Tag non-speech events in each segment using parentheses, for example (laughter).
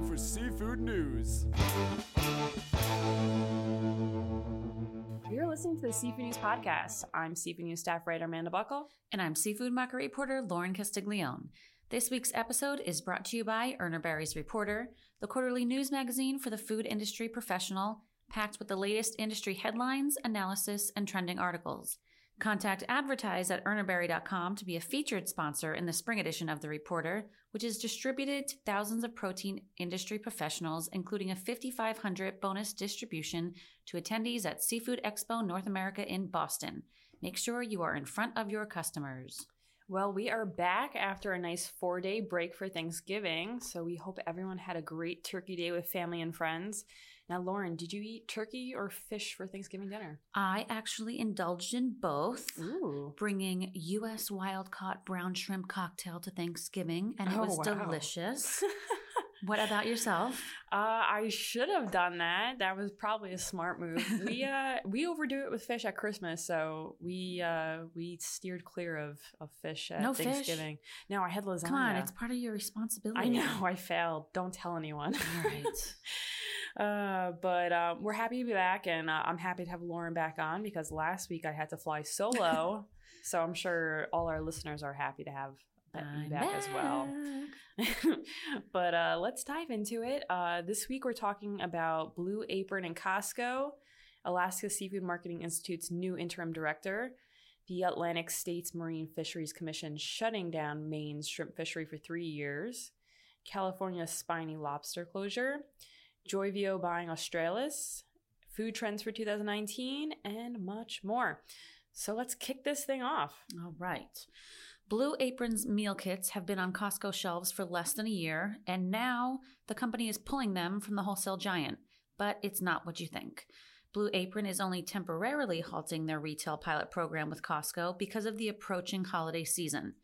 now, time for seafood news. You're listening to the Seafood News Podcast. I'm Seafood News staff writer Amanda Buckle. And I'm seafood market reporter Lauren Castiglione. This week's episode is brought to you by Urner Barry's Reporter, the quarterly news magazine for the food industry professional, packed with the latest industry headlines, analysis, and trending articles. Contact advertise at urnerbarry.com to be a featured sponsor in the spring edition of The Reporter, which is distributed to thousands of protein industry professionals, including a 5,500 bonus distribution to attendees at Seafood Expo North America in Boston. Make sure you are in front of your customers. Well, we are back after a nice four day break for Thanksgiving. So we hope everyone had a great turkey day with family and friends. Now, Lauren, did you eat turkey or fish for Thanksgiving dinner? I actually indulged in both. Ooh. Bringing U.S. wild caught brown shrimp cocktail to Thanksgiving, and it Oh, was wow. delicious. (laughs) what about yourself? Uh, I should have done that. That was probably a smart move. We (laughs) uh we overdo it with fish at Christmas, so we uh we steered clear of, of fish at No fish? Thanksgiving. No, I had lasagna. Come on, it's part of your responsibility. I know I failed. Don't tell anyone. All right. (laughs) Uh, but um, we're happy to be back, and uh, I'm happy to have Lauren back on because last week I had to fly solo. (laughs) so I'm sure all our listeners are happy to have that I'm back, as well. (laughs) but uh, let's dive into it. Uh, this week we're talking about Blue Apron and Costco, Alaska Seafood Marketing Institute's new interim director, the Atlantic States Marine Fisheries Commission shutting down Maine's shrimp fishery for three years, California's spiny lobster closure, Joyvio buying Australis, food trends for 2019, and much more. So let's kick this thing off. All right. Blue Apron's meal kits have been on Costco shelves for less than a year, and now the company is pulling them from the wholesale giant. But it's not what you think. Blue Apron is only temporarily halting their retail pilot program with Costco because of the approaching holiday season.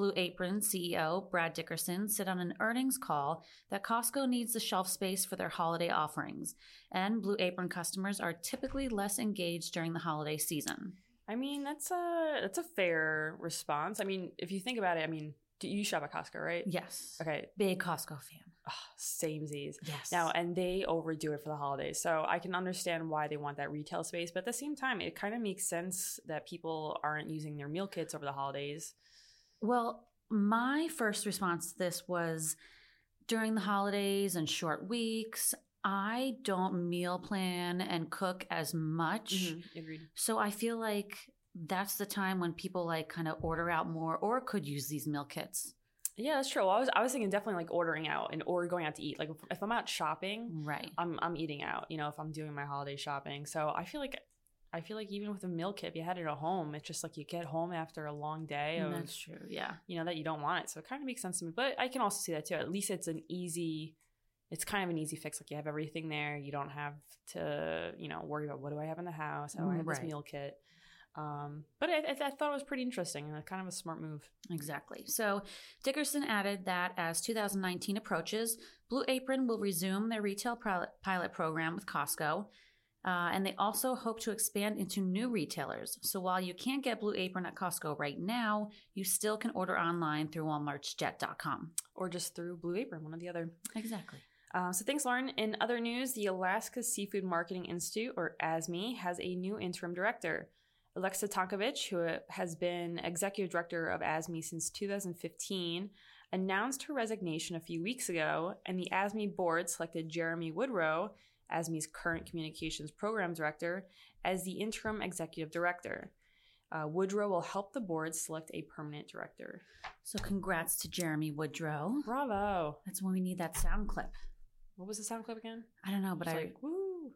Blue Apron CEO Brad Dickerson said on an earnings call that Costco needs the shelf space for their holiday offerings, and Blue Apron customers are typically less engaged during the holiday season. I mean, that's a that's a fair response. I mean, if you think about it, I mean, do you shop at Costco, right? Yes. Okay, Big Costco fan. Ah, same Z's. Yes. Now, and they overdo it for the holidays. So I can understand why they want that retail space, but at the same time, it kind of makes sense that people aren't using their meal kits over the holidays. Well, my first response to this was during the holidays and short weeks, I don't meal plan and cook as much. Mm-hmm. Agreed. So I feel like that's the time when people like kind of order out more or could use these meal kits. Yeah, that's true. Well, I was I was thinking definitely like ordering out and or going out to eat. Like if, if I'm out shopping, Right. I'm I'm eating out. You know, if I'm doing my holiday shopping. So I feel like. I feel like even with a meal kit, if you had it at home, it's just like you get home after a long day of That's true. Yeah. you know that you don't want it so it kind of makes sense to me but i can also see that too at least it's an easy it's kind of an easy fix like you have everything there you don't have to you know worry about what do i have in the house how do i have this meal kit um, but I, I, I thought it was pretty interesting and kind of a smart move Exactly. So Dickerson added that as 2019 approaches, Blue Apron will resume their retail pilot program with Costco. Uh, and they also hope to expand into new retailers. So while you can't get Blue Apron at Costco right now, you still can order online through WalmartJet.com. or just through blue apron one or the other Exactly. Uh, so thanks, Lauren. In other news, the Alaska Seafood Marketing Institute, or ASMI, has a new interim director. Alexa Tonkovich, who has been executive director of ASMI since 2015, announced her resignation a few weeks ago, and the ASMI board selected Jeremy Woodrow, ASMI's current communications program director, as the interim executive director. Uh, Woodrow will help the board select a permanent director. So congrats to Jeremy Woodrow. Bravo! That's when we need that sound clip. What was the sound clip again? I don't know, but I like, woo!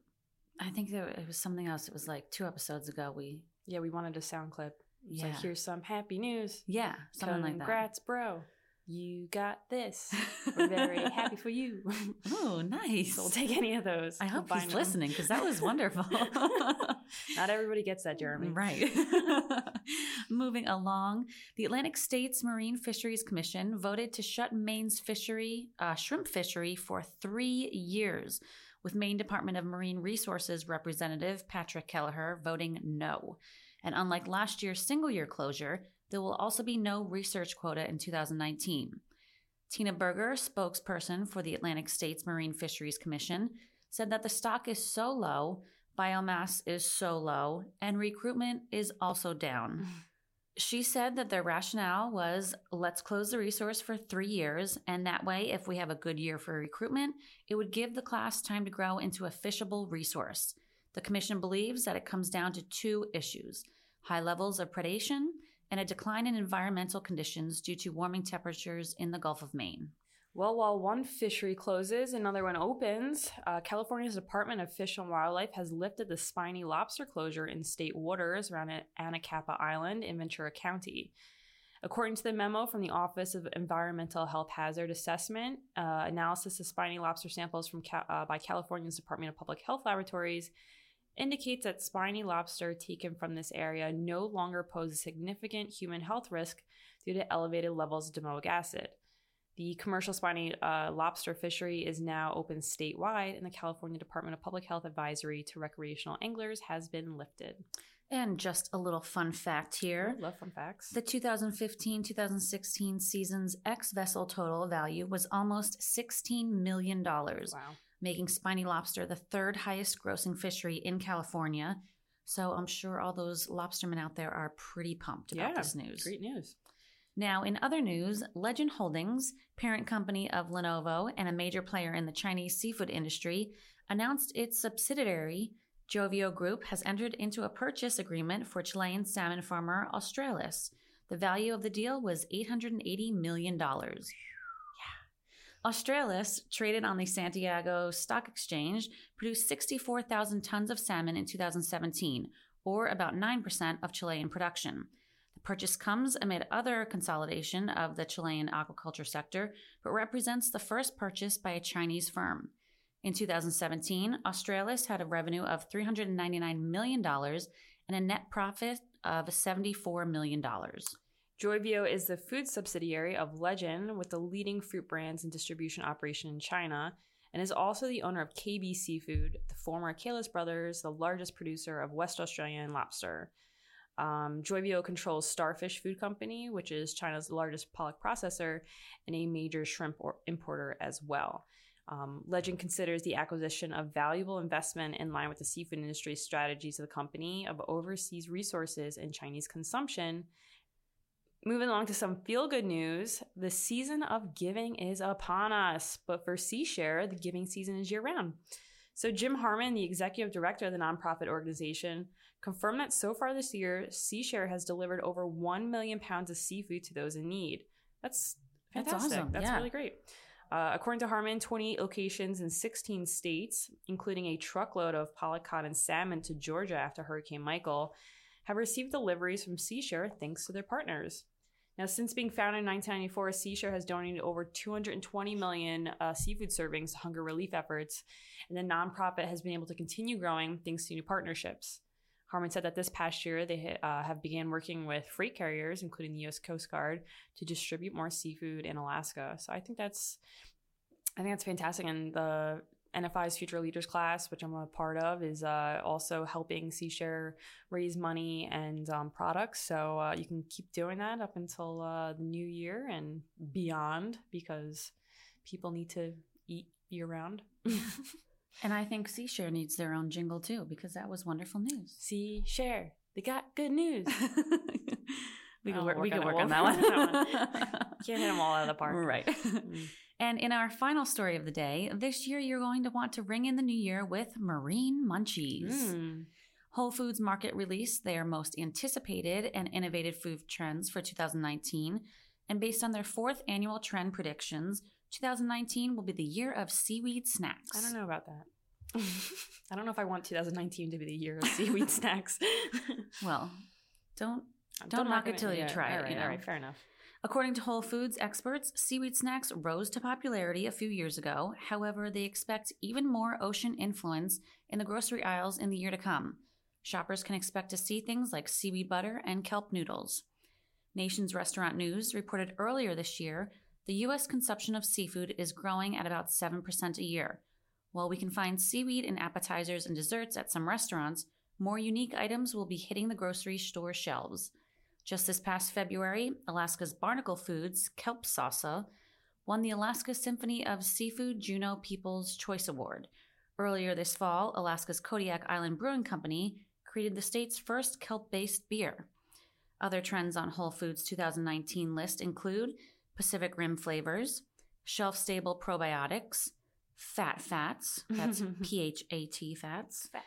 I think that it was something else. It was like two episodes ago. We Yeah, we wanted a sound clip. It's yeah like, here's some happy news. yeah something like that. Congrats, bro. You got this. We're very happy for you. (laughs) Oh, nice. so we'll take any of those. I hope he's them. listening because that was wonderful. (laughs) Not everybody gets that, Jeremy. right. (laughs) Moving along, the Atlantic States Marine Fisheries Commission voted to shut Maine's fishery, uh, shrimp fishery, for three years, with Maine Department of Marine Resources Representative Patrick Keliher voting no. And unlike last year's single year closure, there will also be no research quota in 2019. Tina Berger, spokesperson for the Atlantic States Marine Fisheries Commission, said that the stock is so low, biomass is so low, and recruitment is also down. (laughs) She said that their rationale was let's close the resource for three years, and that way, if we have a good year for recruitment, it would give the class time to grow into a fishable resource. The commission believes that it comes down to two issues high levels of predation and a decline in environmental conditions due to warming temperatures in the Gulf of Maine. Well, while one fishery closes, another one opens. Uh, California's Department of Fish and Wildlife has lifted the spiny lobster closure in state waters around Anacapa Island in Ventura County. According to the memo from the Office of Environmental Health Hazard Assessment, uh, analysis of spiny lobster samples from uh, by California's Department of Public Health Laboratories indicates that spiny lobster taken from this area no longer poses significant human health risk due to elevated levels of domoic acid. The commercial spiny uh, lobster fishery is now open statewide, and the California Department of Public Health advisory to recreational anglers has been lifted. And just a little fun fact here. I love fun facts. The 2015 2016 season's ex vessel total value was almost $16 million. Wow. Making spiny lobster the third highest grossing fishery in California. So I'm sure all those lobstermen out there are pretty pumped about yeah, this news. Great news. Now, in other news, Legend Holdings, parent company of Lenovo and a major player in the Chinese seafood industry, announced its subsidiary, Joyvio Group, has entered into a purchase agreement for Chilean salmon farmer Australis. The value of the deal was $880 million. Australis, traded on the Santiago Stock Exchange, produced 64,000 tons of salmon in 2017, or about 9% of Chilean production The purchase comes amid other consolidation of the Chilean aquaculture sector, but represents the first purchase by a Chinese firm. In 2017, Australis had a revenue of $399 million and a net profit of $74 million. Joyvio is the food subsidiary of Legend with the leading fruit brands and distribution operation in China and is also the owner of KB Seafood, the former Kailis Brothers, the largest producer of West Australian lobster. Um, Joyvio controls Starfish Food Company, which is China's largest pollock processor and a major shrimp or- importer as well. Um, Legend considers the acquisition a valuable investment in line with the seafood industry's strategies of the company of overseas resources and Chinese consumption. Moving along to some feel good news, the season of giving is upon us. But for SeaShare, the giving season is year round. So, Jim Harmon, the executive director of the nonprofit organization, confirmed that so far this year, SeaShare has delivered over 1 million pounds of seafood to those in need. That's fantastic. That's, awesome. That's yeah. really great. Uh, according to Harmon, 28 locations in 16 states, including a truckload of pollock cod and salmon to Georgia after Hurricane Michael, have received deliveries from SeaShare thanks to their partners. Now, since being founded in 1994, SeaShare has donated over 220 million uh, seafood servings to hunger relief efforts, and the nonprofit has been able to continue growing thanks to new partnerships. Harmon said that this past year they uh, have began working with freight carriers, including the U.S. Coast Guard, to distribute more seafood in Alaska. So I think that's, I think that's fantastic. And the NFI's Future Leaders class, which I'm a part of, is uh, also helping SeaShare raise money and um, products. So uh, you can keep doing that up until uh, the new year and beyond because people need to eat year round. (laughs) And I think SeaShare needs their own jingle too because that was wonderful news. SeaShare, they got good news. (laughs) we can oh, work, we can work on that one. (laughs) Can't hit them all out of the park. Right. Mm. And in our final story of the day, this year you're going to want to ring in the new year with Marine Munchies. Mm. Whole Foods Market released their most anticipated and innovative food trends for 2019. And based on their fourth annual trend predictions, 2019 will be the year of seaweed snacks. I don't know about that. (laughs) I don't know if I want 2019 to be the year of seaweed (laughs) snacks. well, don't don't, knock it till you try it. Right, you know? all right, fair enough. According to Whole Foods experts, seaweed snacks rose to popularity a few years ago. However, they expect even more ocean influence in the grocery aisles in the year to come. Shoppers can expect to see things like seaweed butter and kelp noodles. Nation's Restaurant News reported earlier this year the U.S. consumption of seafood is growing at about 7% a year. While we can find seaweed in appetizers and desserts at some restaurants, more unique items will be hitting the grocery store shelves. Just this past February, Alaska's Barnacle Foods, Kelp Salsa, won the Alaska Symphony of Seafood Juneau People's Choice Award. Earlier this fall, Alaska's Kodiak Island Brewing Company created the state's first kelp based beer. Other trends on Whole Foods 2019 list include Pacific Rim flavors, shelf stable probiotics, fat fats, that's (laughs) P H A T fats, Fat.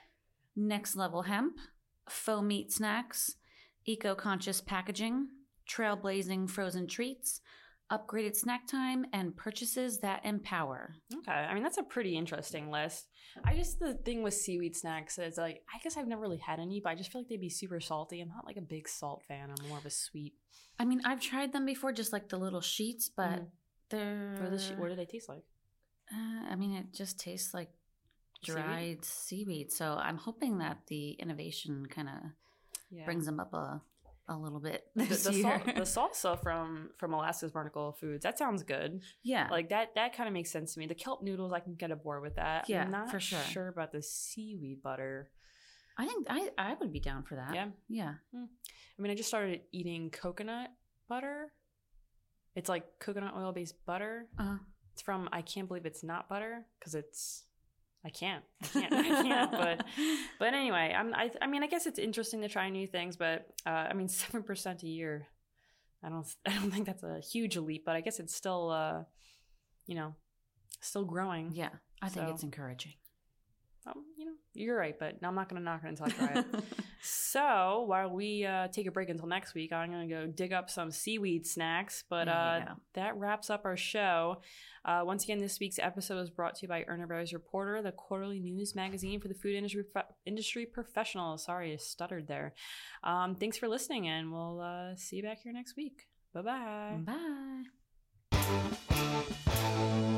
next level hemp, faux meat snacks, eco conscious packaging, trailblazing frozen treats, upgraded snack time, and purchases that empower. Okay, I mean that's a pretty interesting list. I just the thing with seaweed snacks is like I guess I've never really had any, but I just feel like they'd be super salty. I'm not like a big salt fan. I'm more of a sweet. I mean, I've tried them before, just like the little sheets, but Mhm. they're. What, the, what do they taste like? Uh, I mean, it just tastes like Seaweed? dried seaweed. So I'm hoping that the innovation kind of Yeah. brings them up a, a little bit the, the, (laughs) sal- the salsa from from Alaska's Barnacle Foods. That sounds good. yeah, Like that that kind of makes sense to me. The kelp noodles, I can get aboard with that. Yeah, I'm not for sure. sure about the seaweed butter. I think I I would be down for that. Yeah. yeah. I mean, I just started eating coconut butter. It's like coconut oil based butter. Uh, It's from I can't believe it's not butter because it's I can't I can't I can't. But (laughs) but anyway, I'm I I mean I guess it's interesting to try new things, but uh, I mean (laughs) seven percent a year. I don't (laughs) I don't think that's a huge leap, but I guess it's still uh you know still growing. yeah, I think So- it's encouraging. Um, you know you're right, but I'm not gonna knock it until I try it. So while we uh, take a break until next week, I'm gonna go dig up some seaweed snacks. But uh, that wraps up our show. Uh, once again, this week's episode was brought to you by Urner Barry's Reporter, the quarterly news magazine for the food industry industry professionals. Sorry, I stuttered there. Um, thanks for listening, and we'll uh, see you back here next week. Bye bye. Bye.